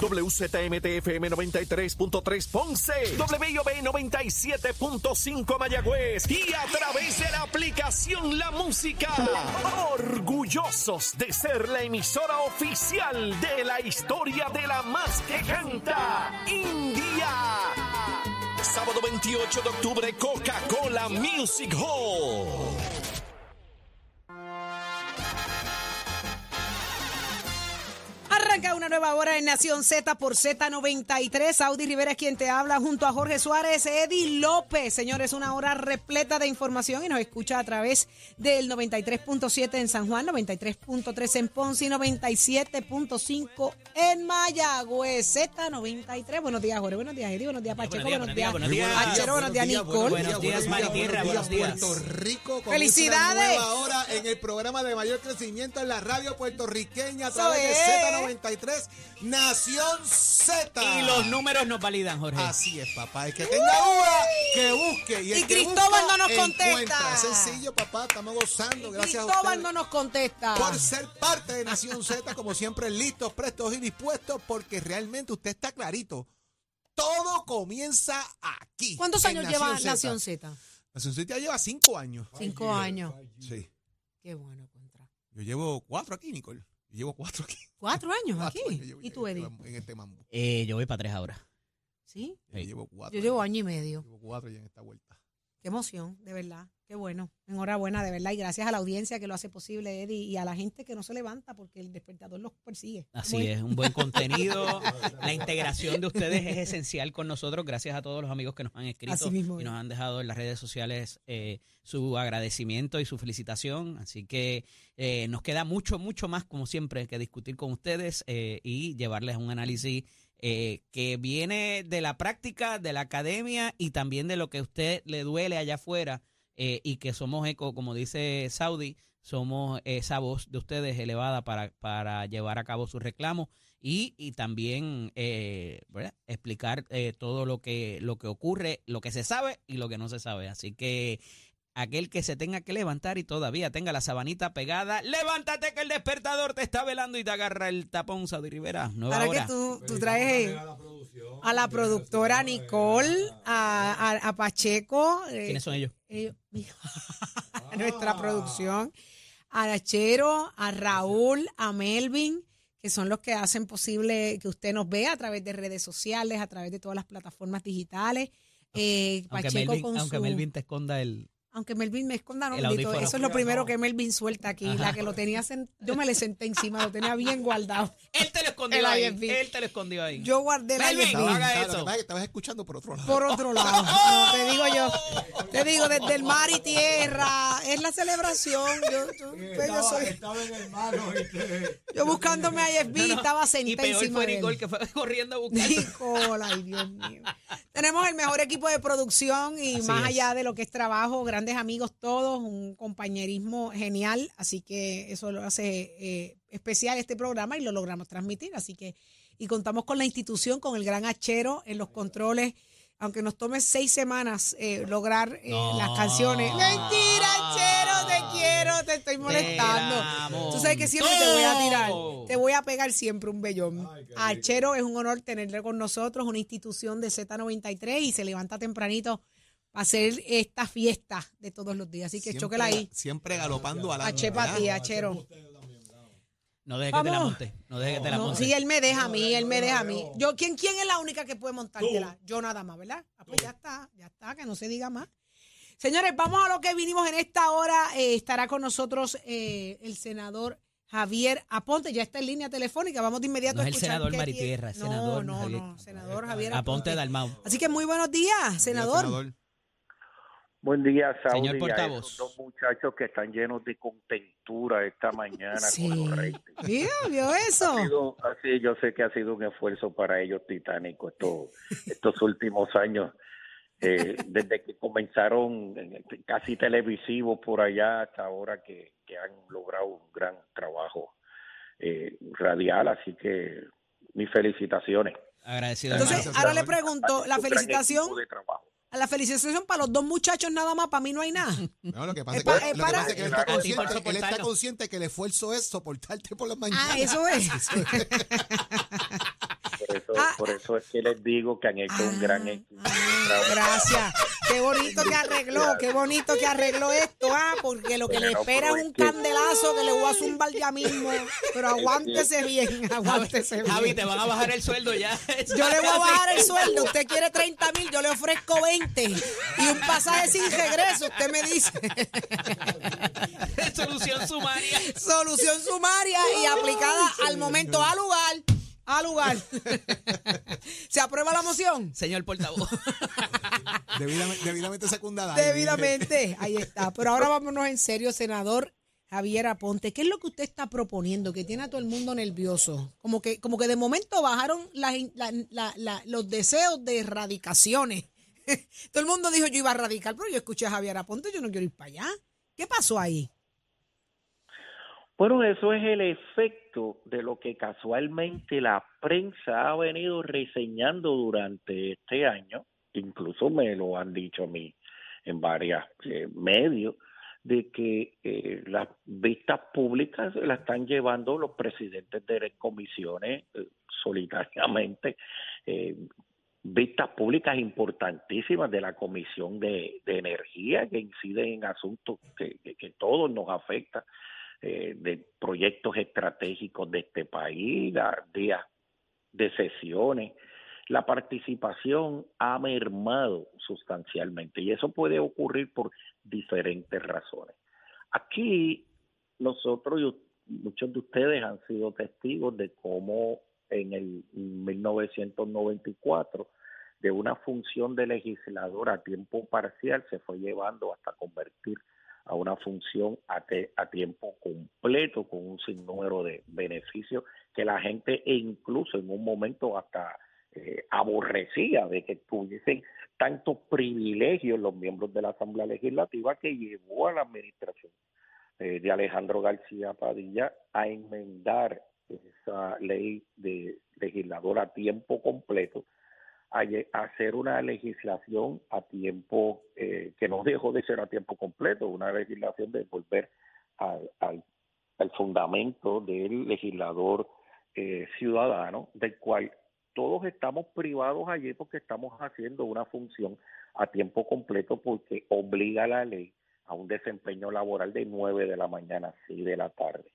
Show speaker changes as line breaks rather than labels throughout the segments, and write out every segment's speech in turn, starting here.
WZMTFM 93.3 Ponce, WIOB 97.5 Mayagüez y a través de la aplicación La Música. Orgullosos de ser la emisora oficial de la historia de la más que canta, India. Sábado 28 de octubre, Coca-Cola Music Hall.
Arranca una nueva hora en Nación Z por Z93. Audi Rivera es quien te habla junto a Jorge Suárez, Eddie López. Señores, una hora repleta de información y nos escucha a través del 93.7 en San Juan, 93.3 en Ponce y 97.5 en Mayagüez. Z93. Buenos días, Jorge. Buenos días, Eddie. Buenos días, Pacheco. Buenos días.
buenos días.
Buenos días, Nicole.
Buenos días, Mari Tierra, buenos días.
Puerto Rico. con
¡Felicidades!
Una nueva hora en el programa de mayor crecimiento en la radio puertorriqueña a
Eso
través
es.
de Z93, Nación Z.
Y los números nos validan, Jorge.
Así es, papá. El que tenga duda, que busque. Y, el
Y
que
Cristóbal
busca,
no nos
encuentra.
contesta.
Sencillo, papá. Estamos gozando. Gracias a
Cristóbal
ustedes.
no nos contesta.
por ser parte de Nación Z, como siempre, listos, prestos y dispuestos, porque realmente usted está clarito. Todo comienza aquí.
¿Cuántos años lleva. Nación Z?
Nación Z ya lleva cinco años.
Cinco años.
Sí.
Qué bueno, contra.
Yo llevo cuatro aquí, Nicole. Llevo cuatro aquí.
Cuatro años
Cuatro
aquí.
años llevo
¿Y tú, Eddie?
En este mambo.
Eh, yo voy para tres ahora.
¿Sí?
Yo llevo cuatro.
Yo llevo año y medio.
Llevo cuatro ya en esta vuelta.
Qué emoción, de verdad. Qué bueno. Enhorabuena, de verdad. Y gracias a la audiencia que lo hace posible, Eddie, y a la gente que no se levanta porque el despertador los persigue.
Así
Muy-
es, un buen contenido. La integración de ustedes es esencial con nosotros. Gracias a todos los amigos que nos han escrito
Así mismo
y nos han dejado en las redes sociales eh, su agradecimiento y su felicitación. Así que eh, nos queda mucho, mucho más, como siempre, que discutir con ustedes eh, y llevarles un análisis eh, que viene de la práctica, de la academia y también de lo que a usted le duele allá afuera eh, y que somos eco, como dice Saudi, somos esa voz de ustedes elevada para, para llevar a cabo sus reclamos y, y también eh, explicar eh, todo lo que, lo que ocurre, lo que se sabe y lo que no se sabe. Así que aquel que se tenga que levantar y todavía tenga la sabanita pegada, levántate que el despertador te está velando y te agarra el tapón, Saudi Rivera. Nueva
Ahora
hora.
que tú, tú traes a la productora Nicole, a, a- a Pacheco, eh,
¿Quiénes son ellos?
ellos- a nuestra producción, a Nachero, a Raúl, a Melvin, que son los que hacen posible que usted nos vea a través de redes sociales, a través de todas las plataformas digitales. Eh,
Aunque
Pacheco
Melvin,
con
aunque
su-
Melvin te esconda el...
aunque Melvin me esconda, no,
El
bendito, eso es lo primero que Melvin suelta aquí, la que lo tenía, yo me le senté encima, lo tenía bien guardado.
Él te lo escondió
El
ahí.
IFB.
Él te lo escondió ahí.
Yo guardé el
Melvin,
IFB.
haga eso.
Lo que pasa es que estabas escuchando por otro lado.
por otro lado. No, te digo yo, te digo, desde el mar y tierra, es la celebración. Yo, yo- pues yo soy- yo buscándome a IFB,
No, no,
estaba
Y
sentada
peor
encima
fue
de él.
Nicole que fue corriendo a buscar.
Nicole, ay Dios mío. Tenemos el mejor equipo de producción y
Así
más
es.
allá de lo que es trabajo, grandes amigos todos, un compañerismo genial, así que eso lo hace eh, especial este programa y lo logramos transmitir, así que y contamos con la institución, con el gran Achero en los controles, aunque nos tome seis semanas eh, lograr eh,
No.
las canciones. Mentira, Achero, te quiero, te estoy molestando. Tú sabes que siempre te voy a tirar, te voy a pegar siempre un bellón. Achero es un honor tenerle con nosotros, una institución de Z93 y se levanta tempranito hacer esta fiesta de todos los días. Así que
Siempre-
chóquela ahí.
Siempre galopando a la
para ti, Achero.
No dejes que te la monte. No dejes que te la
No,
monte.
sí, él me deja a mí, él me deja a mí. Yo, ¿quién, ¿Quién es la única que puede montártela? Yo nada más, ¿verdad? Ah, pues ya está, ya está, que no se diga más. Señores, vamos a lo que vinimos en esta hora. Eh, estará con nosotros eh, el senador Javier Aponte. Ya está en línea telefónica. Vamos de inmediato
No
a
es el
escuchar
senador
qué
Mari
tiene-
Tierra, es
no, No,
Javier-
no, senador Javier
Aponte
Aponte.
Dalmau.
Así que muy buenos días, senador.
Buen día, Saudi,
Señor portavoz.
esos dos muchachos que están llenos de contentura esta mañana
Sí.
con los
vio eso.
Ha sido, así, yo sé que ha sido un esfuerzo para ellos titánico estos, estos últimos años, eh, desde que comenzaron en- en- casi televisivos por allá hasta ahora que, que han logrado un gran trabajo eh, radial, así que mis felicitaciones.
Agradecido.
Entonces, ahora le pregunto, la felicitación,
equipo de trabajo.
A la felicitación para los dos muchachos nada más, para mí no hay nada.
No, lo que pasa
Es
es que,
es
lo que
para-
pasa es que él
A
está consciente, él está
soportarnos.
consciente que el esfuerzo es soportarte por las mañanas.
Ah, eso es.
Por eso,
Ah,
por eso es que les digo que han hecho un gran
Ah,
equipo.
ah, gracias. Qué bonito que arregló, qué bonito que arregló esto, ah, porque lo que le espera es un candelazo que le voy a zumbar ya mismo. Pero aguántese bien, aguántese
Javi,
bien.
te van a bajar el sueldo ya.
Yo le voy a bajar el sueldo. Usted quiere 30 mil, yo le ofrezco 20. Y un pasaje sin regreso, usted me dice.
Solución sumaria.
Solución sumaria y aplicada al momento, al lugar. Al lugar. ¿Se aprueba la moción?
Señor portavoz.
Debidamente, debidamente secundada.
Debidamente. Ahí está. Pero ahora vámonos en serio, senador Javier Aponte. ¿Qué es lo que usted está proponiendo que tiene a todo el mundo nervioso? Como que, como que de momento bajaron las in- la- la- la- los deseos de erradicaciones. todo el mundo dijo yo iba a radicar, pero yo escuché a Javier Aponte, yo no quiero ir para allá. ¿Qué pasó ahí?
Bueno, eso es el efecto de lo que casualmente la prensa ha venido reseñando durante este año, incluso me lo han dicho a mí en varios medios, de que eh, las vistas públicas las están llevando los presidentes de las comisiones eh, solitariamente, eh, vistas públicas importantísimas de la Comisión de, Energía que inciden en asuntos que, que todos nos afectan eh, de proyectos estratégicos de este país, días de sesiones, la participación ha mermado sustancialmente y eso puede ocurrir por diferentes razones. Aquí nosotros y muchos de ustedes han sido testigos de cómo en el 1994 de una función de legislador a tiempo parcial se fue llevando hasta convertir a una función a, te- a tiempo completo con un sinnúmero de beneficios que la gente e incluso en un momento hasta eh, aborrecía de que tuviesen tantos privilegios los miembros de la Asamblea Legislativa que llevó a la administración eh, de Alejandro García Padilla a enmendar esa ley de legislador a tiempo completo a, hacer una legislación a tiempo eh, que no dejó de ser a tiempo completo, una legislación de volver al, al, fundamento del legislador eh, ciudadano, del cual todos estamos privados allí porque estamos haciendo una función a tiempo completo porque obliga la ley a un desempeño laboral de 9 de la mañana a 6 de la tarde.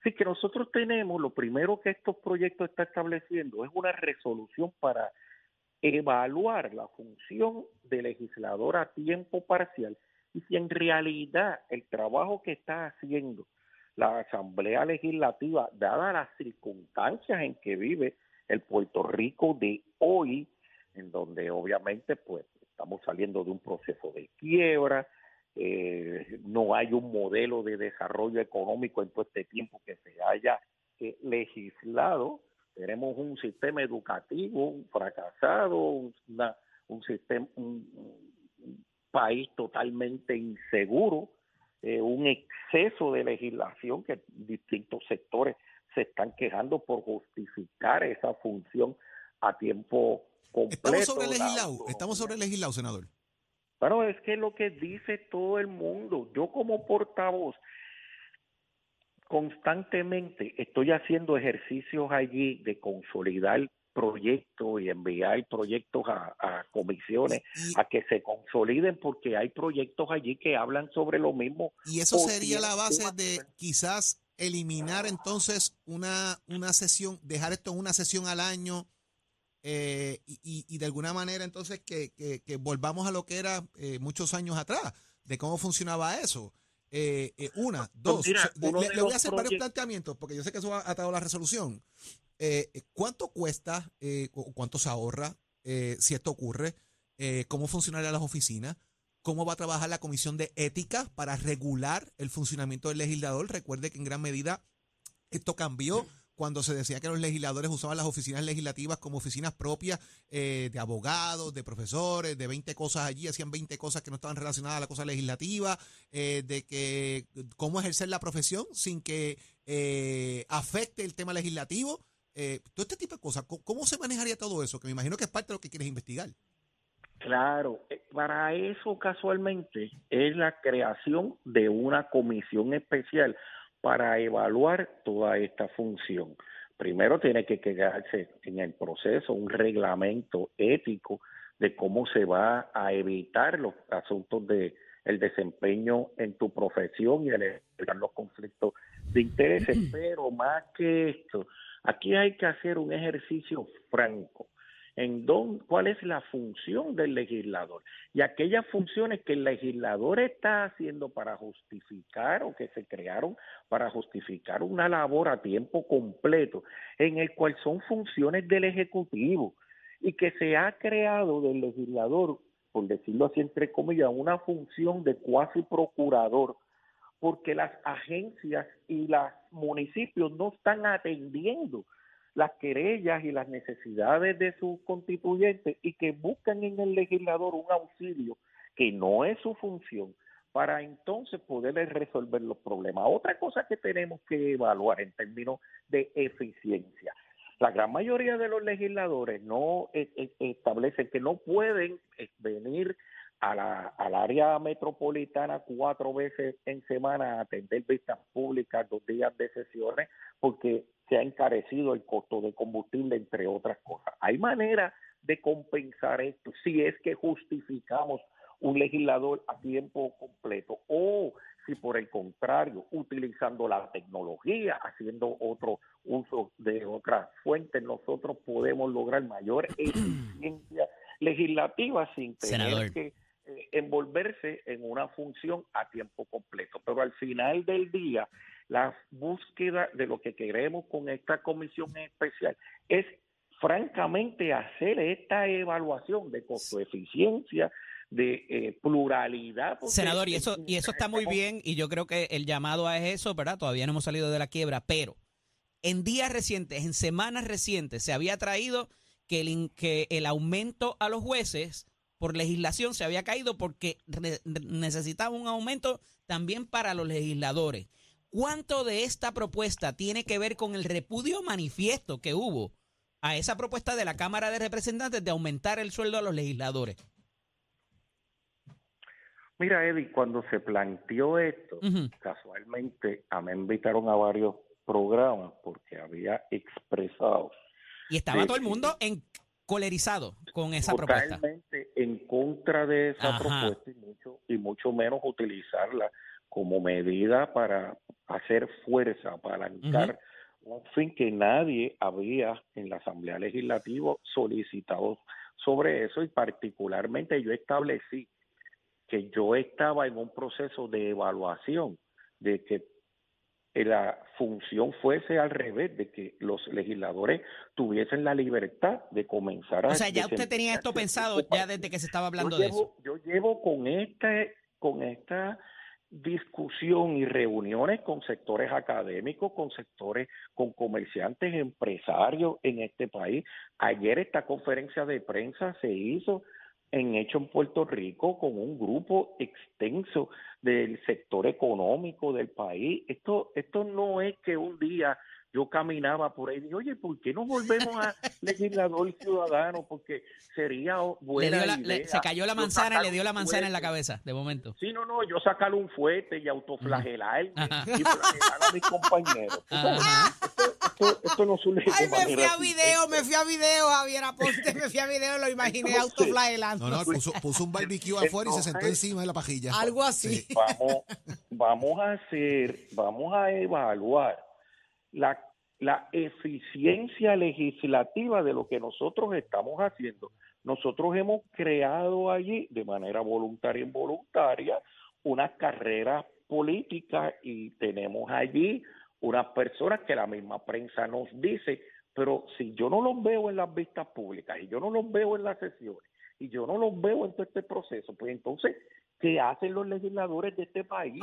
Así que nosotros tenemos, lo primero que estos proyectos están estableciendo es una resolución para evaluar la función de legislador a tiempo parcial y si en realidad el trabajo que está haciendo la Asamblea Legislativa, dadas las circunstancias en que vive el Puerto Rico de hoy, en donde obviamente pues estamos saliendo de un proceso de quiebra, eh, no hay un modelo de desarrollo económico en todo este tiempo que se haya eh, legislado, tenemos un sistema educativo fracasado, una, un sistema, un, un país totalmente inseguro, eh, un exceso de legislación que distintos sectores se están quejando por justificar esa función a tiempo completo.
Estamos sobre legislado, estamos sobre legislado, senador.
Bueno, es que lo que dice todo el mundo. Yo como portavoz constantemente estoy haciendo ejercicios allí de consolidar proyectos y enviar proyectos a, a comisiones
Y,
a que se consoliden porque hay proyectos allí que hablan sobre lo mismo.
y eso sería la base de quizás eliminar entonces una, una sesión, dejar esto en una sesión al año eh, y, y- y de alguna manera entonces que, que- que volvamos a lo que era eh, muchos años atrás, de cómo funcionaba eso. Eh, eh, una, dos,
mira,
so- le- voy a hacer varios planteamientos porque yo sé que eso ha atado la resolución. Eh, eh, ¿Cuánto cuesta, eh, cu- cuánto se ahorra eh, si esto ocurre? ¿Cómo funcionarían las oficinas? ¿Cómo va a trabajar la Comisión de Ética para regular el funcionamiento del legislador? Recuerde que en gran medida esto cambió cuando se decía que los legisladores usaban las oficinas legislativas como oficinas propias eh, de abogados, de profesores, de 20 cosas allí, hacían 20 cosas que no estaban relacionadas a la cosa legislativa, eh, de que cómo ejercer la profesión sin que eh, afecte el tema legislativo. Todo este tipo de cosas, ¿cómo, se manejaría todo eso? Que me imagino que es parte de lo que quieres investigar.
Claro, para eso casualmente es la creación de una comisión especial para evaluar toda esta función. primero tiene que quedarse en el proceso un reglamento ético de cómo se va a evitar los asuntos de el desempeño en tu profesión y el evitar los conflictos de intereses, pero más que esto, aquí hay que hacer un ejercicio franco en don, cuál es la función del legislador. Y aquellas funciones que el legislador está haciendo para justificar o que se crearon para justificar una labor a tiempo completo, en el cual son funciones del Ejecutivo y que se ha creado del legislador, por decirlo así entre comillas, una función de cuasi procurador porque las agencias y los municipios no están atendiendo las querellas y las necesidades de sus constituyentes y que buscan en el legislador un auxilio que no es su función para entonces poder resolver los problemas. Otra cosa que tenemos que evaluar en términos de eficiencia. La gran mayoría de los legisladores no e, e, establecen que no pueden eh, venir a la, al área metropolitana cuatro veces en semana a atender vistas públicas, dos días de sesiones, porque se ha encarecido el costo de combustible, entre otras cosas. Hay manera de compensar esto si es que justificamos un legislador a tiempo completo o si por el contrario, utilizando la tecnología, haciendo otro uso de otras fuentes, nosotros podemos lograr mayor eficiencia legislativa sin tener que eh, envolverse en una función a tiempo completo. Pero al final del día, la búsqueda de lo que queremos con esta comisión especial es francamente hacer esta evaluación de costo-eficiencia, de eh, pluralidad.
Senador, y eso, y eso está muy bien, y yo creo que el llamado a eso, ¿verdad? Todavía no hemos salido de la quiebra, pero en días recientes, en semanas recientes, se había traído que el, que el aumento a los jueces por legislación se había caído porque necesitaba un aumento también para los legisladores. ¿Cuánto de esta propuesta tiene que ver con el repudio manifiesto que hubo a esa propuesta de la Cámara de Representantes de aumentar el sueldo a los legisladores?
Mira, Eddie, cuando se planteó esto, casualmente a me invitaron a varios programas porque había expresado.
Y estaba todo el mundo en colerizado con esa propuesta.
Totalmente en contra de esa propuesta y mucho, y mucho menos utilizarla como medida para hacer fuerza, para alentar un fin que nadie había en la Asamblea Legislativa solicitado sobre eso. Y particularmente yo establecí que yo estaba en un proceso de evaluación de que la función fuese al revés, de que los legisladores tuviesen la libertad de comenzar a...
O sea, ya usted tenía esto pensado ya desde que se estaba hablando
de
eso.
Yo llevo con, este, con esta discusión y reuniones con sectores académicos, con sectores, con comerciantes, empresarios en este país. Ayer esta conferencia de prensa se hizo en hecho en Puerto Rico con un grupo extenso del sector económico del país. Esto, esto no es que un día yo caminaba por ahí y dije, oye, ¿por qué no volvemos a legislador ciudadano? Porque sería buena idea.
se cayó la manzana y le dio la manzana en la cabeza, de momento.
Sí, no, no, yo sacarle un fuerte y autoflagelar y flagelar a mis compañeros. Esto, esto, no suele
Ay, me fui a video, me fui a video, Javier Aponte, me fui a video, lo imaginé autoflagelando.
No, no, puso, puso un barbecue afuera y se sentó encima de la pajilla.
Algo así.
Vamos, vamos a hacer, vamos a evaluar la, la eficiencia legislativa de lo que nosotros estamos haciendo. Nosotros hemos creado allí de manera voluntaria e involuntaria unas carreras políticas y tenemos allí unas personas que la misma prensa nos dice, pero si yo no los veo en las vistas públicas y yo no los veo en las sesiones y yo no los veo en todo este proceso, pues entonces, ¿qué hacen los legisladores de este país?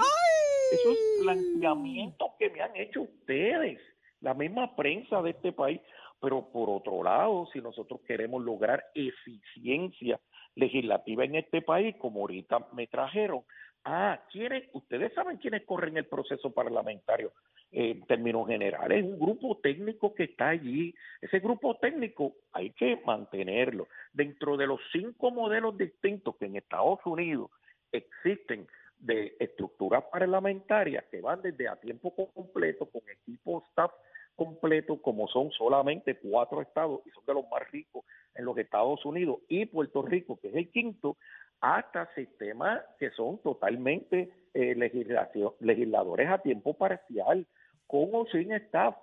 Esos planteamientos que me han hecho ustedes, la misma prensa de este país. Pero por otro lado, si nosotros queremos lograr eficiencia legislativa en este país, como ahorita me trajeron, ah, ¿quiénes? Ustedes saben quiénes corren el proceso parlamentario en términos generales, un grupo técnico que está allí. Ese grupo técnico hay que mantenerlo. Dentro de los cinco modelos distintos que en Estados Unidos existen de estructuras parlamentarias que van desde a tiempo completo con equipos staff completo, como son solamente cuatro estados y son de los más ricos en los Estados Unidos y Puerto Rico, que es el quinto, hasta sistemas que son totalmente eh, legisladores a tiempo parcial, con o sin staff.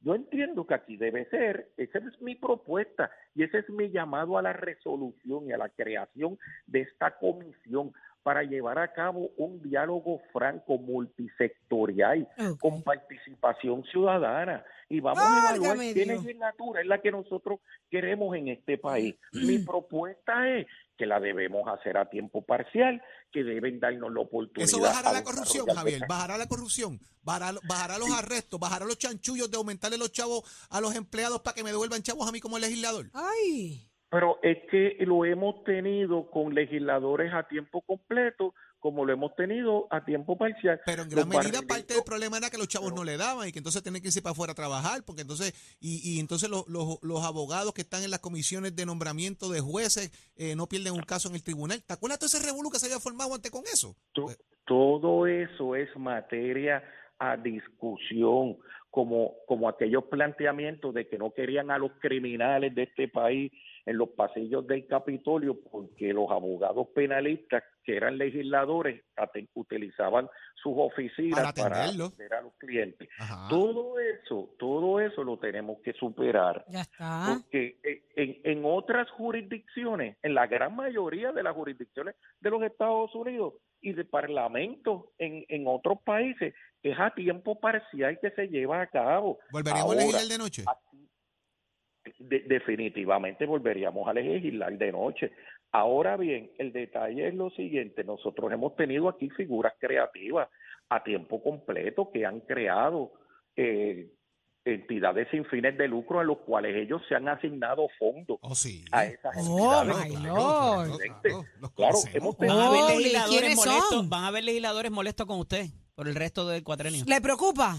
Yo entiendo que aquí debe ser, esa es mi propuesta y ese es mi llamado a la resolución y a la creación de esta comisión para llevar a cabo un diálogo franco multisectorial
Ok.
con participación ciudadana y vamos a evaluar qué legislatura es la que nosotros queremos en este país. Mi propuesta es que la debemos hacer a tiempo parcial, que deben darnos la oportunidad.
Eso bajará la corrupción, Javier. Bajará la corrupción. Bajará, bajará los arrestos. Bajará los chanchullos de aumentarle los chavos a los empleados para que me devuelvan chavos a mí como legislador.
Ay.
Pero es que lo hemos tenido con legisladores a tiempo completo, como lo hemos tenido a tiempo parcial.
Pero en gran medida parte del problema era que los chavos no le daban y que entonces tienen que irse para afuera a trabajar, porque entonces, y, y entonces los, los, los abogados que están en las comisiones de nombramiento de jueces eh, no pierden un caso en el tribunal. ¿Te acuerdas de todo ese revolú que se había formado antes con eso?
To- todo eso es materia a discusión, como, como aquellos planteamientos de que no querían a los criminales de este país en los pasillos del Capitolio porque los abogados penalistas que eran legisladores utilizaban sus oficinas
Para
para
atenderlo.
atender a los clientes.
Ajá.
Todo eso, todo eso lo tenemos que superar.
Ya está.
Porque eh, en, en otras jurisdicciones, en la gran mayoría de las jurisdicciones de los Estados Unidos y de parlamentos en, en otros países, es a tiempo parcial que se lleva a cabo.
¿Volveríamos
Ahora,
a legislar de noche?
De- definitivamente volveríamos a legislar de noche. Ahora bien, el detalle es lo siguiente, nosotros hemos tenido aquí figuras creativas a tiempo completo que han creado eh, entidades sin fines de lucro a los cuales ellos se han asignado fondos
Oh, sí.
a esas
Oh,
entidades.
my
Claro,
Lord.
claro,
hemos
Van a
tenido-
haber
Oh, ¿y
legisladores
quiénes
molestos,
son?
van a haber legisladores molestos con usted por el resto del cuatrenio.
¿Le preocupa?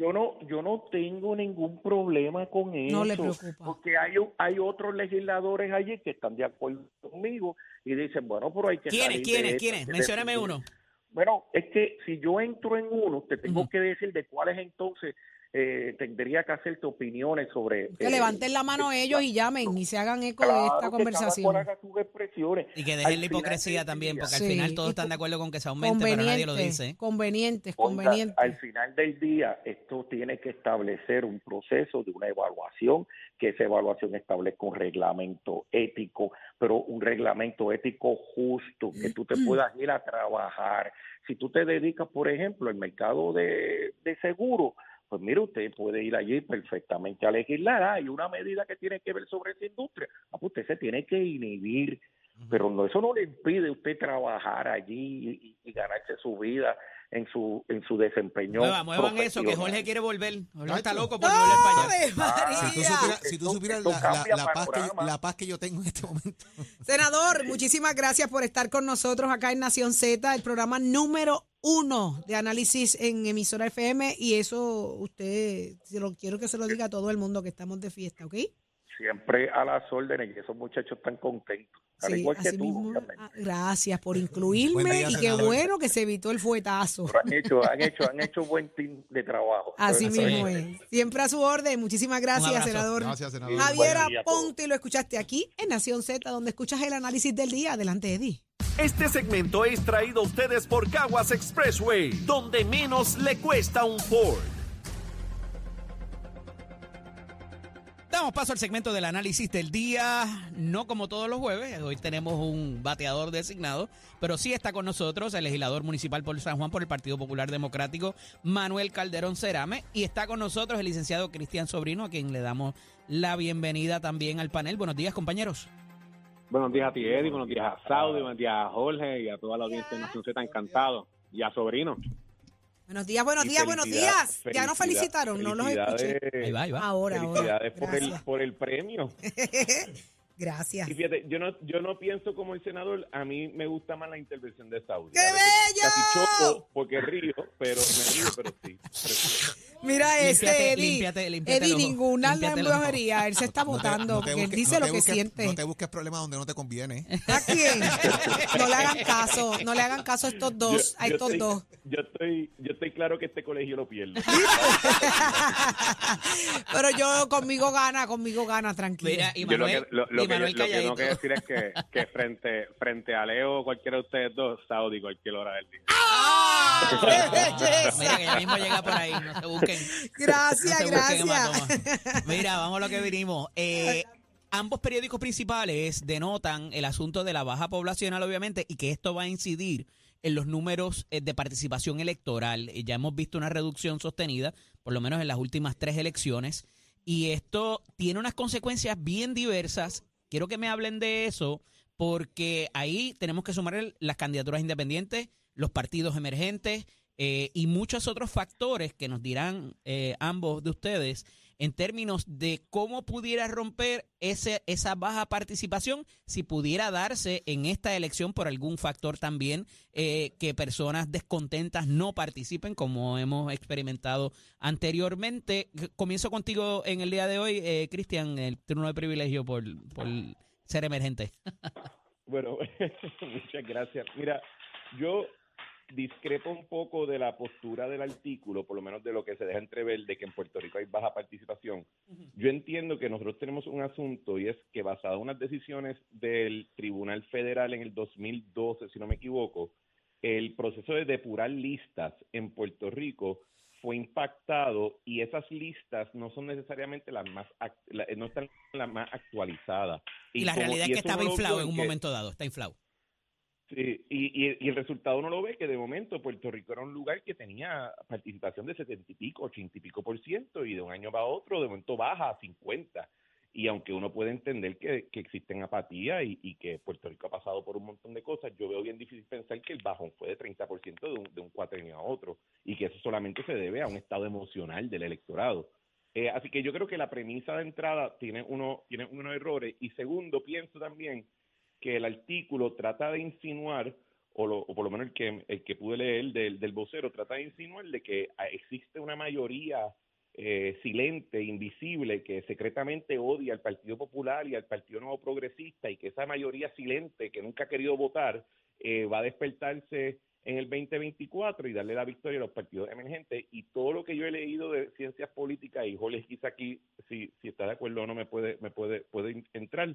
Yo no yo no tengo ningún problema con eso
No le preocupa.
porque hay hay otros legisladores allí que están de acuerdo conmigo y dicen bueno pero hay que
¿Quiénes? ¿Quiénes? ¿Quiénes? Mencióname
decidir".
uno.
bueno es que si yo entro en uno te tengo que decir de cuáles entonces eh, tendría que hacerte opiniones sobre
Que
eh,
levanten la mano ellos y llamen y se hagan eco
claro,
de esta conversación.
sus expresiones
Y que
Al
dejen la hipocresía también, porque al final todos están de acuerdo con que se aumente, pero nadie lo dice.
convenientes, convenientes.
al final del día, esto tiene que establecer un proceso de una evaluación, que esa evaluación establezca un reglamento ético, pero un reglamento ético justo, que tú te puedas ir a trabajar. Si tú te dedicas, por ejemplo, al mercado de, de seguros, pues mire, usted puede ir allí perfectamente a legislar. Hay una medida que tiene que ver sobre esa industria. Ah, pues usted se tiene que inhibir pero no eso no le impide a usted trabajar allí y, y ganarse su vida en su en su desempeño
Muevan, muevan eso, que. Jorge quiere volver. Jorge está loco por volver para allá.
¡Ave María!
Si tú supieras, si tú
Esto-
supieras
esto
la, la-
cambia
la paz que, la paz que yo tengo en este momento.
Senador, muchísimas gracias por estar con nosotros acá en Nación Z, el programa número uno de análisis en emisora FM y eso usted, se lo quiero que se lo diga a todo el mundo que estamos de fiesta, ¿ok?
siempre a las órdenes y esos muchachos están contentos al
Sí,
igual que
así
tú
mismo. Ah, Gracias por incluirme
día,
y qué
senador.
bueno que se evitó el fuetazo.
Pero han hecho han hecho han hecho buen team de trabajo
Así mismo
es.
Siempre a su orden. Muchísimas gracias, senador.
Gracias, senador.
Javier
Buen día a todos.
Aponte, lo escuchaste aquí en Nación Z, donde escuchas el análisis del día. Adelante, Eddie.
Este segmento es traído a ustedes por Caguas Expressway, donde menos le cuesta un Ford.
Damos paso al segmento del análisis del día, no como todos los jueves, hoy tenemos un bateador designado, pero sí está con nosotros el legislador municipal por San Juan por el Partido Popular Democrático, Manuel Calderón Cerame, y está con nosotros el licenciado Cristian Sobrino, a quien le damos la bienvenida también al panel. Buenos días, compañeros.
Buenos días a ti, Eddie. Buenos días a Saudi. Buenos días a Jorge y a toda la audiencia de Nación Z. Encantado. Y a Sobrino.
Buenos días, buenos días, buenos días. Ya nos felicitaron, no los escuché.
felicidades-
Ahí va, ahí va.
Ahora, ahora.
Felicidades por el, por el premio.
Gracias.
Y fíjate, yo no, yo no pienso como el senador, a mí me gusta más la intervención de Saudi.
¡Qué bello!
Casi choco porque río, pero me río, pero sí. Pero-
Mira este, Eddie.
límpiate, límpiate
Eddie, ninguna brujería. Él se está votando
no
porque él dice
no
lo que siente.
No te busques problemas donde no te conviene.
¿A quién? No le hagan caso, no le hagan caso a estos dos, a estos
estoy,
dos.
Yo estoy, yo estoy claro que este colegio lo pierde.
Pero yo conmigo gana, conmigo gana, tranquilo.
Mira, y
Yo lo que, lo, lo
y
que, lo que tengo
calladito.
que decir es que, que frente, frente a Leo o cualquiera de ustedes dos, Saudi cualquier hora del día.
¡Ah!
Mira que ya mismo llega por ahí, no se busquen.
Gracias,
no se busquen
gracias.
Mira, vamos a lo que vinimos. Eh, ambos periódicos principales denotan el asunto de la baja poblacional, obviamente, y que esto va a incidir en los números eh, de participación electoral. Eh, Ya hemos visto una reducción sostenida, por lo menos en las últimas tres elecciones, y esto tiene unas consecuencias bien diversas. Quiero que me hablen de eso, porque ahí tenemos que sumar las candidaturas independientes, los partidos emergentes eh, y muchos otros factores que nos dirán eh, ambos de ustedes en términos de cómo pudiera romper ese, esa baja participación si pudiera darse en esta elección por algún factor también eh, que personas descontentas no participen como hemos experimentado anteriormente. Comienzo contigo en el día de hoy, eh, Cristian, el turno de privilegio por, por ser emergente.
Bueno, muchas gracias. Mira, yo discrepo un poco de la postura del artículo, por lo menos de lo que se deja entrever de que en Puerto Rico hay baja participación. Yo entiendo que nosotros tenemos un asunto y es que basado en unas decisiones del Tribunal Federal en el 2012, si no me equivoco, el proceso de depurar listas en Puerto Rico fue impactado y esas listas no son necesariamente las más la- no están las más actualizadas
Y, la
como-
realidad es que estaba inflado en un momento dado, está inflado.
Sí, y, y, y el resultado uno lo ve que de momento Puerto Rico era un lugar que tenía participación de setenta y pico, ochenta y pico por ciento, y de un año para otro de momento baja a 50. Y aunque uno puede entender que, que existen apatía y, y que Puerto Rico ha pasado por un montón de cosas, yo veo bien difícil pensar que el bajón fue de 30% de un, de un cuatrenio a otro y que eso solamente se debe a un estado emocional del electorado. Eh, así que yo creo que la premisa de entrada tiene, uno, tiene unos errores y segundo, pienso también que el artículo trata de insinuar, o, lo- o por lo menos el que, el que pude leer del, del vocero, trata de insinuar de que ah, existe una mayoría eh, silente, invisible, que secretamente odia al Partido Popular y al Partido Nuevo Progresista y que esa mayoría silente que nunca ha querido votar eh, va a despertarse en el 2024 y darle la victoria a los partidos emergentes. Y todo lo que yo he leído de ciencias políticas, y Jorge quizá aquí, si, si está de acuerdo o no, me puede, me puede, puede entrar,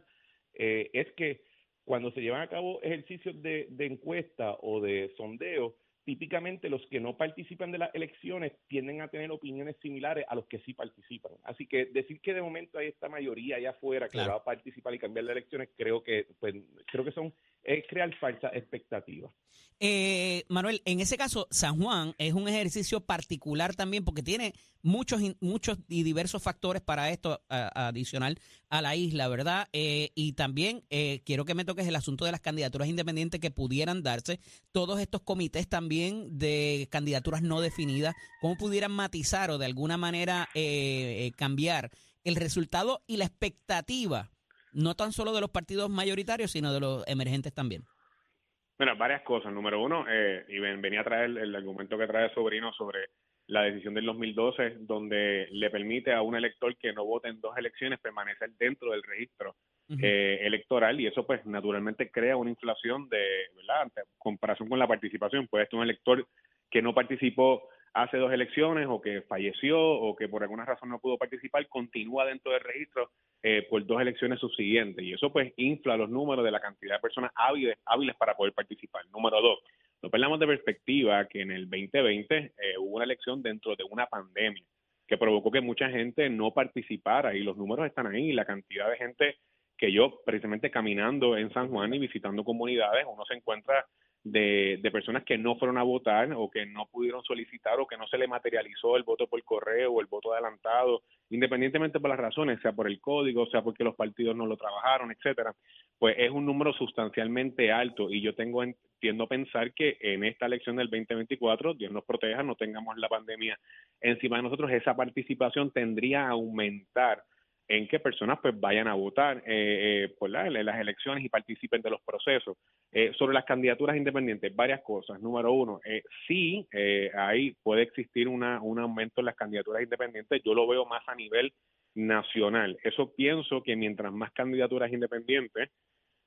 eh, es que cuando se llevan a cabo ejercicios de, de encuesta o de sondeo, típicamente los que no participan de las elecciones tienden a tener opiniones similares a los que sí participan. Así que decir que de momento hay esta mayoría allá afuera que
Claro.
va a participar y cambiar las elecciones, creo que pues, creo que son es crear falsas expectativas.
Eh, Manuel, en ese caso, San Juan es un ejercicio particular también porque tiene muchos, muchos y diversos factores para esto adicional a la isla, ¿verdad? Eh, y también eh, quiero que me toques el asunto de las candidaturas independientes que pudieran darse, todos estos comités también de candidaturas no definidas, cómo pudieran matizar o de alguna manera eh, cambiar el resultado y la expectativa, no tan solo de los partidos mayoritarios, sino de los emergentes también.
Bueno, varias cosas. Número uno, eh, y ven- venía a traer el, el argumento que trae Sobrino sobre la decisión del 2012, donde le permite a un elector que no vote en dos elecciones permanecer dentro del registro eh, electoral y eso pues naturalmente crea una inflación de, ¿verdad? Ante- comparación con la participación. Puede ser un elector que no participó hace dos elecciones o que falleció o que por alguna razón no pudo participar, continúa dentro del registro eh, por dos elecciones subsiguientes y eso pues infla los números de la cantidad de personas hábiles, hábiles para poder participar. Número dos, no perdamos de perspectiva que en el 2020 eh, hubo una elección dentro de una pandemia que provocó que mucha gente no participara y los números están ahí, la cantidad de gente que yo precisamente caminando en San Juan y visitando comunidades, uno se encuentra de, de personas que no fueron a votar o que no pudieron solicitar o que no se le materializó el voto por correo o el voto adelantado, independientemente por las razones, sea por el código, sea porque los partidos no lo trabajaron, etcétera, pues es un número sustancialmente alto. Y yo tengo entiendo pensar que en esta elección del 2024, Dios nos proteja, no tengamos la pandemia encima de nosotros, esa participación tendría a aumentar en que personas pues vayan a votar eh, eh, por la, las elecciones y participen de los procesos. Eh, sobre las candidaturas independientes, varias cosas. Número uno, eh, sí, eh, ahí puede existir una, un aumento en las candidaturas independientes. Yo lo veo más a nivel nacional. Eso pienso que mientras más candidaturas independientes,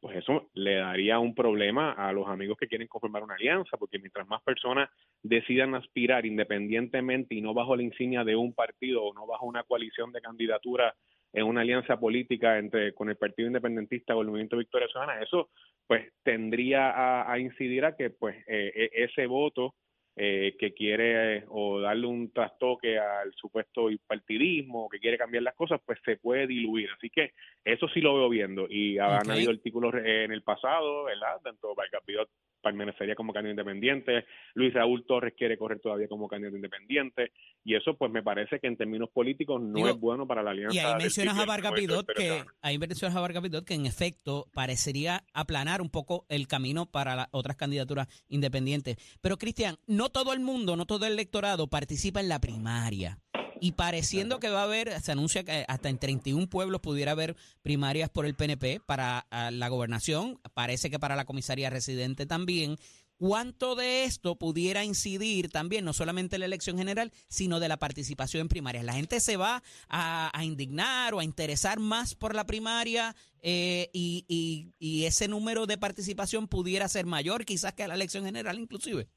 pues eso le daría un problema a los amigos que quieren conformar una alianza, porque mientras más personas decidan aspirar independientemente y no bajo la insignia de un partido o no bajo una coalición de candidaturas en una alianza política entre con el Partido Independentista o el Movimiento Victoria Ciudadana, eso pues tendría a, a incidir a que pues eh, ese voto eh, que quiere o darle un trastoque al supuesto partidismo, que quiere cambiar las cosas, pues se puede diluir. Así que eso sí lo veo viendo. Y han habido artículos en el pasado, ¿verdad? Tanto Vargas Vidot permanecería como candidato independiente, Luis Raúl Torres quiere correr todavía como candidato independiente, y eso pues me parece que en términos políticos no
Digo,
es bueno para la alianza.
Y ahí mencionas a
el
Vargas
Victoria
que ahí mencionas a Vargas Vidot que en efecto parecería aplanar un poco el camino para las otras candidaturas independientes. Pero Cristian, no todo el mundo, no todo el electorado participa en la primaria. Y pareciendo que va a haber, se anuncia que hasta en 31 pueblos pudiera haber primarias por el PNP para ah, la gobernación, parece que para la comisaría residente también. ¿Cuánto de esto pudiera incidir también, no solamente en la elección general, sino de la participación en primarias? ¿La gente se va a, a indignar o a interesar más por la primaria eh, y, y- y ese número de participación pudiera ser mayor quizás que la elección general inclusive?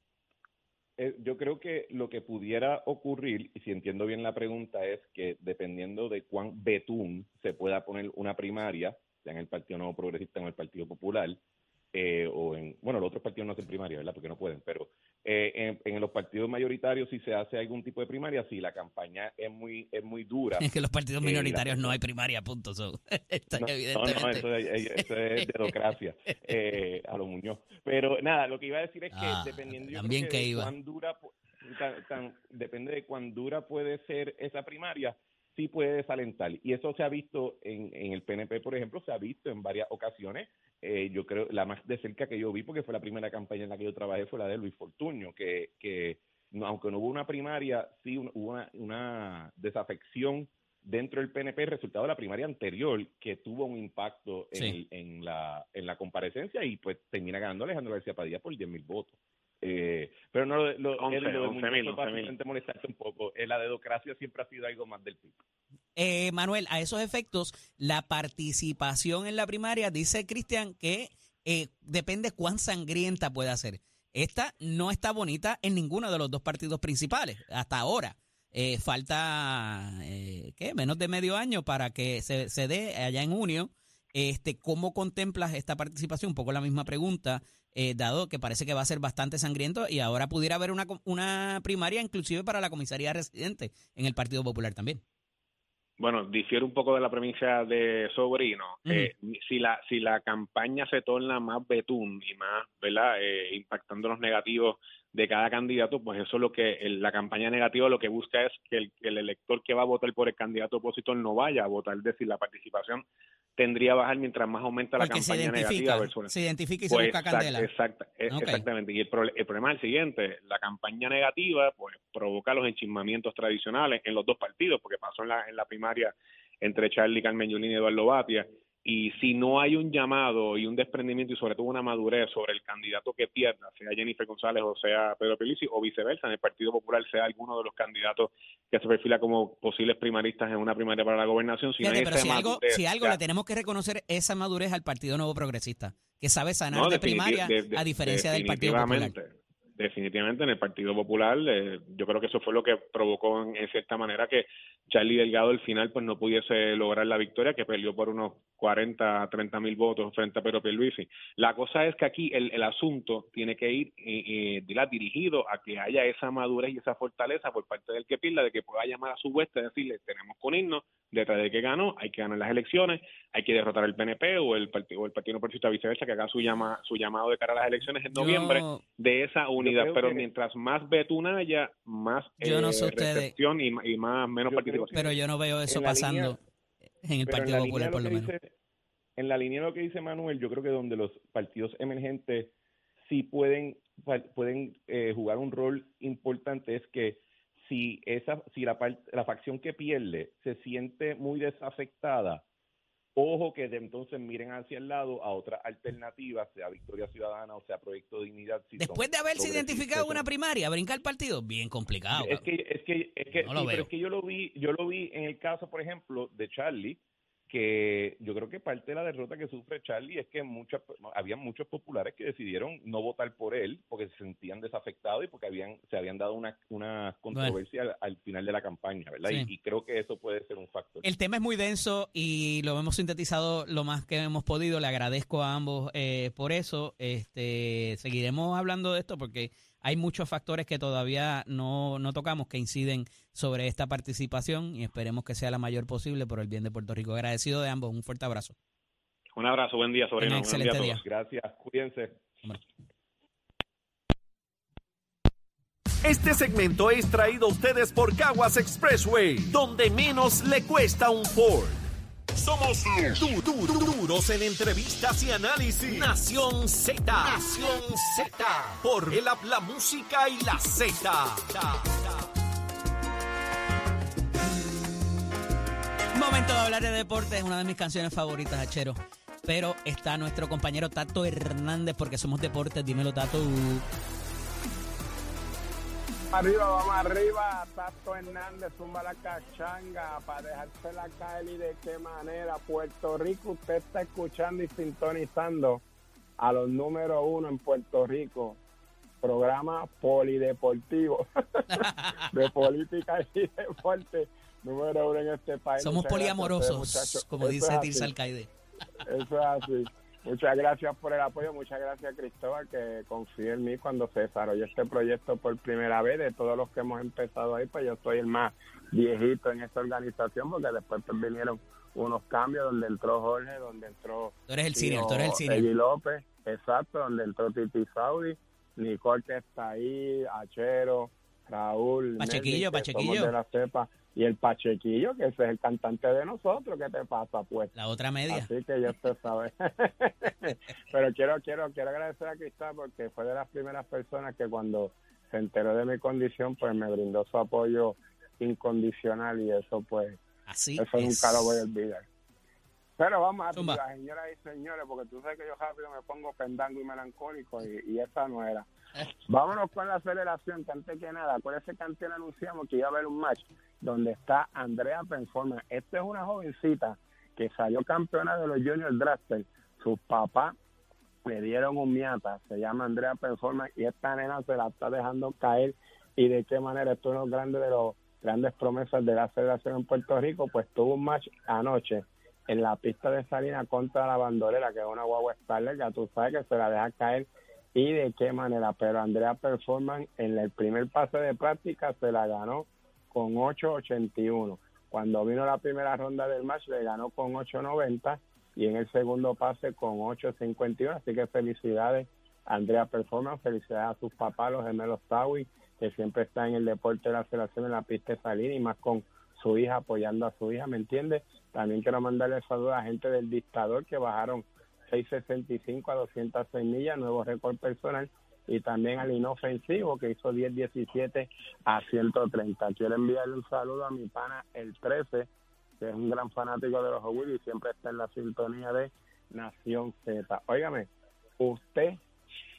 Eh, yo creo que lo que pudiera ocurrir, y si entiendo bien la pregunta, es que dependiendo de cuán betún se pueda poner una primaria, sea en el Partido Nuevo Progresista o en el Partido Popular, eh, o en, bueno, los otros partidos no hacen primaria, ¿verdad? Porque no pueden, pero eh, en, en los partidos mayoritarios si se hace algún tipo de primaria, si la campaña es muy, es muy dura.
Es que los partidos
la
minoritarios no hay primaria, punto. so, está
No, no,
evidentemente.
no, eso, es, eso es democracia eh, a lo Muñoz. Pero nada, lo que iba a decir es que
Ah,
dependiendo
también que
de
iba.
cuán dura, tan- tan- depende de cuán dura puede ser esa primaria, sí puede desalentar. Y eso se ha visto en, en el PNP, por ejemplo, se ha visto en varias ocasiones. Eh, yo creo, la más de cerca que yo vi, porque fue la primera campaña en la que yo trabajé, fue la de Luis Fortuño, que, que no- aunque no hubo una primaria, sí un- hubo una, una desafección dentro del PNP resultado de la primaria anterior que tuvo un impacto en,
Sí.
en la, en la comparecencia y pues termina ganando Alejandro García Padilla por 10 mil votos. Eh, pero no, lo, lo,
11,
Eddie, lo de
11.000,
Muñoz fue
11.000.
básicamente molestarte un poco. Eh, la dedocracia siempre ha sido algo más del PIB.
Eh, Manuel, a esos efectos, la participación en la primaria, dice Cristian, que eh, depende cuán sangrienta pueda ser. Esta no está bonita en ninguno de los dos partidos principales, hasta ahora. Eh, falta, eh, ¿qué? Menos de medio año para que se, se dé allá en junio. Este, ¿Cómo contemplas esta participación? Un poco la misma pregunta, eh, dado que parece que va a ser bastante sangriento y ahora pudiera haber una, una primaria inclusive para la comisaría residente en el Partido Popular también.
Bueno, difiere un poco de la premisa de Sobrino. Eh, si la si la campaña se torna más betún y más, ¿verdad? Eh, impactando los negativos de cada candidato, pues eso es lo que el- la campaña negativa lo que busca es que el, el elector que va a votar por el candidato opositor no vaya a votar, es decir, la participación tendría que bajar mientras más aumenta la
Porque
campaña negativa
se identifica y se
pues
busca
exact-
candela.
e-. Exactamente. Y el, prole- el problema es el siguiente, la campaña negativa pues provoca los enchismamientos tradicionales en los dos partidos, porque pasó en la, en la primaria entre Charlie Carmen Yulín y Eduardo Batia, y si no hay un llamado y un desprendimiento y sobre todo una madurez sobre el candidato que pierda, sea Jennifer González o sea Pedro Pelici, o viceversa, en el Partido Popular sea alguno de los candidatos que se perfila como posibles primaristas en una primaria para la gobernación, si no hay
pero si algo, si algo
ya-
le tenemos que reconocer esa madurez al Partido Nuevo Progresista, que sabe sanar
No,
de primaria
de- de-
a diferencia del Partido Popular.
Definitivamente, en el Partido Popular, eh, yo creo que eso fue lo que provocó en, en cierta manera que Charlie Delgado al final pues no pudiese lograr la victoria, que perdió por unos 40, 30 mil votos frente a Pedro Pierluisi. La cosa es que aquí el, el asunto tiene que ir eh, eh, dirigido a que haya esa madurez y esa fortaleza por parte del que pierda, de que pueda llamar a su hueste y decirle, tenemos con irnos, detrás de que ganó, hay que ganar las elecciones, hay que derrotar al PNP o el partido o el Partido No Progresista viceversa, que haga su llama su llamado de cara a las elecciones en noviembre de esa unidad, pero
que-
mientras más betuna haya, más
Yo no
eh,
sé
recepción y, y más menos
Yo creo
participación.
pero yo no veo eso
en
pasando en el Partido
la
Popular, por lo menos.
dice- en la línea de lo que dice Manuel, yo creo que donde los partidos emergentes sí pueden, pueden eh, jugar un rol importante es que si esa si la parte, la facción que pierde se siente muy desafectada ojo que de entonces miren hacia el lado a otras alternativas sea Victoria Ciudadana o sea Proyecto Dignidad si
Después de haberse
progresistas,
identificado una primaria, brincar el partido, bien complicado.
es que es que es que,
No lo
sí, pero es que yo lo vi yo lo vi en el caso por ejemplo de Charlie que yo creo que parte de la derrota que sufre Charlie es que muchas había muchos populares que decidieron no votar por él porque se sentían desafectados y porque habían se habían dado una, una controversia al, al final de la campaña, ¿verdad?
Sí.
Y, y creo que eso puede ser un factor.
El tema es muy denso y lo hemos sintetizado lo más que hemos podido. Le agradezco a ambos eh, por eso. Este, seguiremos hablando de esto porque hay muchos factores que todavía no, no tocamos que inciden sobre esta participación y esperemos que sea la mayor posible por el bien de Puerto Rico. Agradecido de ambos. Un fuerte abrazo.
Un abrazo, buen día, sobrino. Día a
excelente
todos.
día.
Gracias, cuídense.
Este segmento es traído a ustedes por Caguas Expressway, donde menos le cuesta un Ford. Somos du- du- du- duros en entrevistas y análisis. Nación Z. Nación Z. Por el app, la música y la Z.
Momento de hablar de deporte, es una de mis canciones favoritas, Achero. Pero está nuestro compañero Tato Hernández porque somos deportes. Dímelo, Tato.
Arriba, vamos arriba, Tato Hernández, zumba la cachanga para dejársela caer y de qué manera. Puerto Rico, usted está escuchando y sintonizando a los número uno en Puerto Rico, programa polideportivo de política y deporte, número uno en este país.
Somos poliamorosos, como dice Tirsa. Alcaide.
Eso es así. Muchas gracias por el apoyo, muchas gracias Cristóbal que confíe en mí cuando se desarrolló este proyecto por primera vez. De todos los que hemos empezado ahí, pues yo soy el más viejito en esta organización porque después pues, vinieron unos cambios donde entró Jorge, donde entró
Tú eres el senior, tú eres el senior.
López, exacto, donde entró Titi Saudi, Nicole que está ahí, Achero, Raúl,
Pachequillo,
somos
Pachequillo.
de la cepa, y el Pachequillo, que ese es el cantante de nosotros, ¿qué te pasa pues?
La otra media.
Así que ya usted sabe. Pero quiero, quiero, quiero agradecer a Cristal porque fue de las primeras personas que cuando se enteró de mi condición, pues me brindó su apoyo incondicional y eso pues,
Así
eso
es.
nunca lo voy a olvidar. Pero vamos a señoras y señores, porque tú sabes que yo rápido me pongo pendango y melancólico y, y esa no era. Vámonos con la aceleración, que antes que nada, acuérdense que antes anunciamos que iba a haber un match donde está Andrea Performance. Esta es una jovencita que salió campeona de los Junior Drafter. Sus papás le dieron un miata, se llama Andrea Performance y esta nena se la está dejando caer y de qué manera esto es uno grande de los grandes promesas de la aceleración en Puerto Rico, pues tuvo un match anoche en la pista de Salina contra la bandolera, que es una guagua Starlet, ya tú sabes que se la deja caer y de qué manera, pero Andrea Performance en el primer pase de práctica se la ganó con 8.81. Cuando vino la primera ronda del match le ganó con 8.90 y en el segundo pase con 8.51. Así que felicidades Andrea Performance, felicidades a sus papás, los gemelos Tawi, que siempre están en el deporte de la aceleración en la pista de Salina y más con su hija apoyando a su hija, ¿me entiendes? También quiero mandarle saludos a la gente del dictador que bajaron 6.65 a 206 millas, nuevo récord personal, y también al inofensivo que hizo 10.17 a 130. Quiero enviarle un saludo a mi pana el 13, que es un gran fanático de los Owil y siempre está en la sintonía de Nación Z. Óigame, usted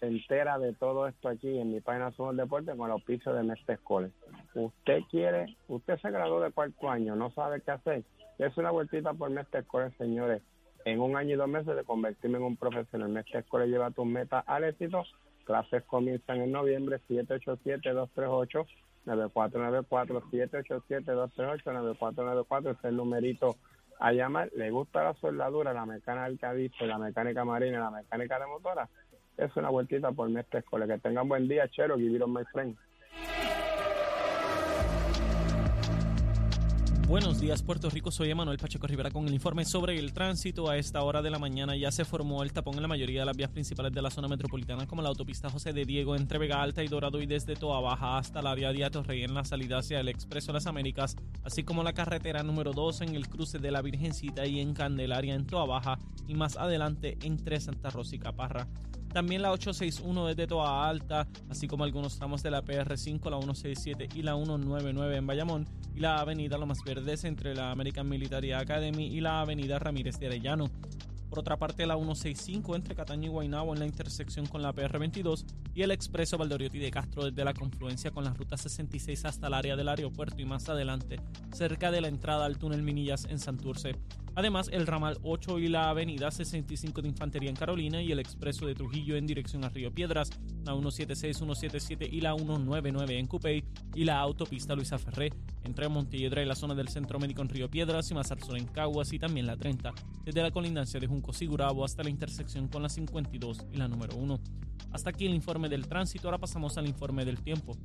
se entera de todo esto aquí en mi página Somos Deporte con el auspicio de Mestre Escoles. Usted quiere, usted se graduó de cuarto año, no sabe qué hacer. Es una vueltita por Mestre Escoles, señores. En un año y dos meses de convertirme en un profesional. Mestre Escoles lleva tus metas al éxito. Clases comienzan en noviembre, 787-238. 9494 787 9494 ese es el numerito a llamar. ¿Le gusta la soldadura, la mecánica dice, la mecánica marina, la mecánica de motora? Es una vueltita por Mestre Escoles. Que tengan buen día, Chero. On my friend.
Buenos días, Puerto Rico. Soy Emanuel Pacheco Rivera con el informe sobre el tránsito. A esta hora de la mañana ya se formó el tapón en la mayoría de las vías principales de la zona metropolitana, como la autopista José de Diego entre Vega Alta y Dorado y desde Toa Baja hasta el área de Atorrey en la salida hacia el Expreso Las Américas, así como la carretera número 2 en el cruce de la Virgencita y en Candelaria en Toa Baja y más adelante entre Santa Rosa y Caparra. También la 861 desde Toa Alta, así como algunos tramos de la PR5, la 167 y la 199 en Bayamón, y la avenida Lomas Verdes entre la American Military Academy y la avenida Ramírez de Arellano. Por otra parte, la 165 entre Cataño y Guaynabo en la intersección con la PR22 y el expreso Valdoriotti de Castro desde la confluencia con la ruta 66 hasta el área del aeropuerto y más adelante, cerca de la entrada al túnel Minillas en Santurce. Además, el ramal 8 y la avenida 65 de Infantería en Carolina y el expreso de Trujillo en dirección a Río Piedras, la 176, 177 y la 199 en Cupey y la autopista Luisa Ferré entre Montelledra y la zona del Centro Médico en Río Piedras y Mazarzón en Caguas y también la 30, desde la colindancia de Junco Sigurabo hasta la intersección con la 52 y la número 1. Hasta aquí el informe del tránsito, ahora pasamos al informe del tiempo.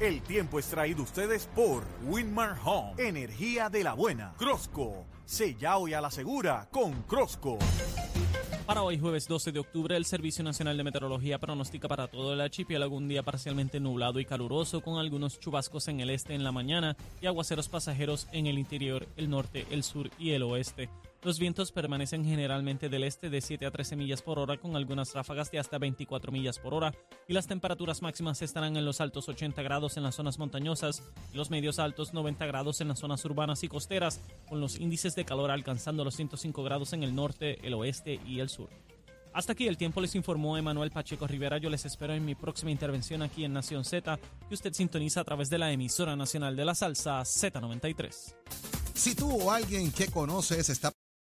El tiempo es traído ustedes por Winmar Home, energía de la buena. Crosco, sella hoy a la segura con Crosco.
Para hoy, jueves 12 de octubre, el Servicio Nacional de Meteorología pronostica para todo el archipiélago un día parcialmente nublado y caluroso, con algunos chubascos en el este en la mañana y aguaceros pasajeros en el interior, el norte, el sur y el oeste. Los vientos permanecen generalmente del este de 7 a 13 millas por hora con algunas ráfagas de hasta 24 millas por hora y las temperaturas máximas estarán en los altos 80 grados en las zonas montañosas y los medios altos 90 grados en las zonas urbanas y costeras con los índices de calor alcanzando los 105 grados en el norte, el oeste y el sur. Hasta aquí el tiempo les informó Emanuel Pacheco Rivera. Yo les espero en mi próxima intervención aquí en Nación Z, que usted sintoniza a través de la emisora nacional de la salsa Z93.
Si tú o alguien que conoces está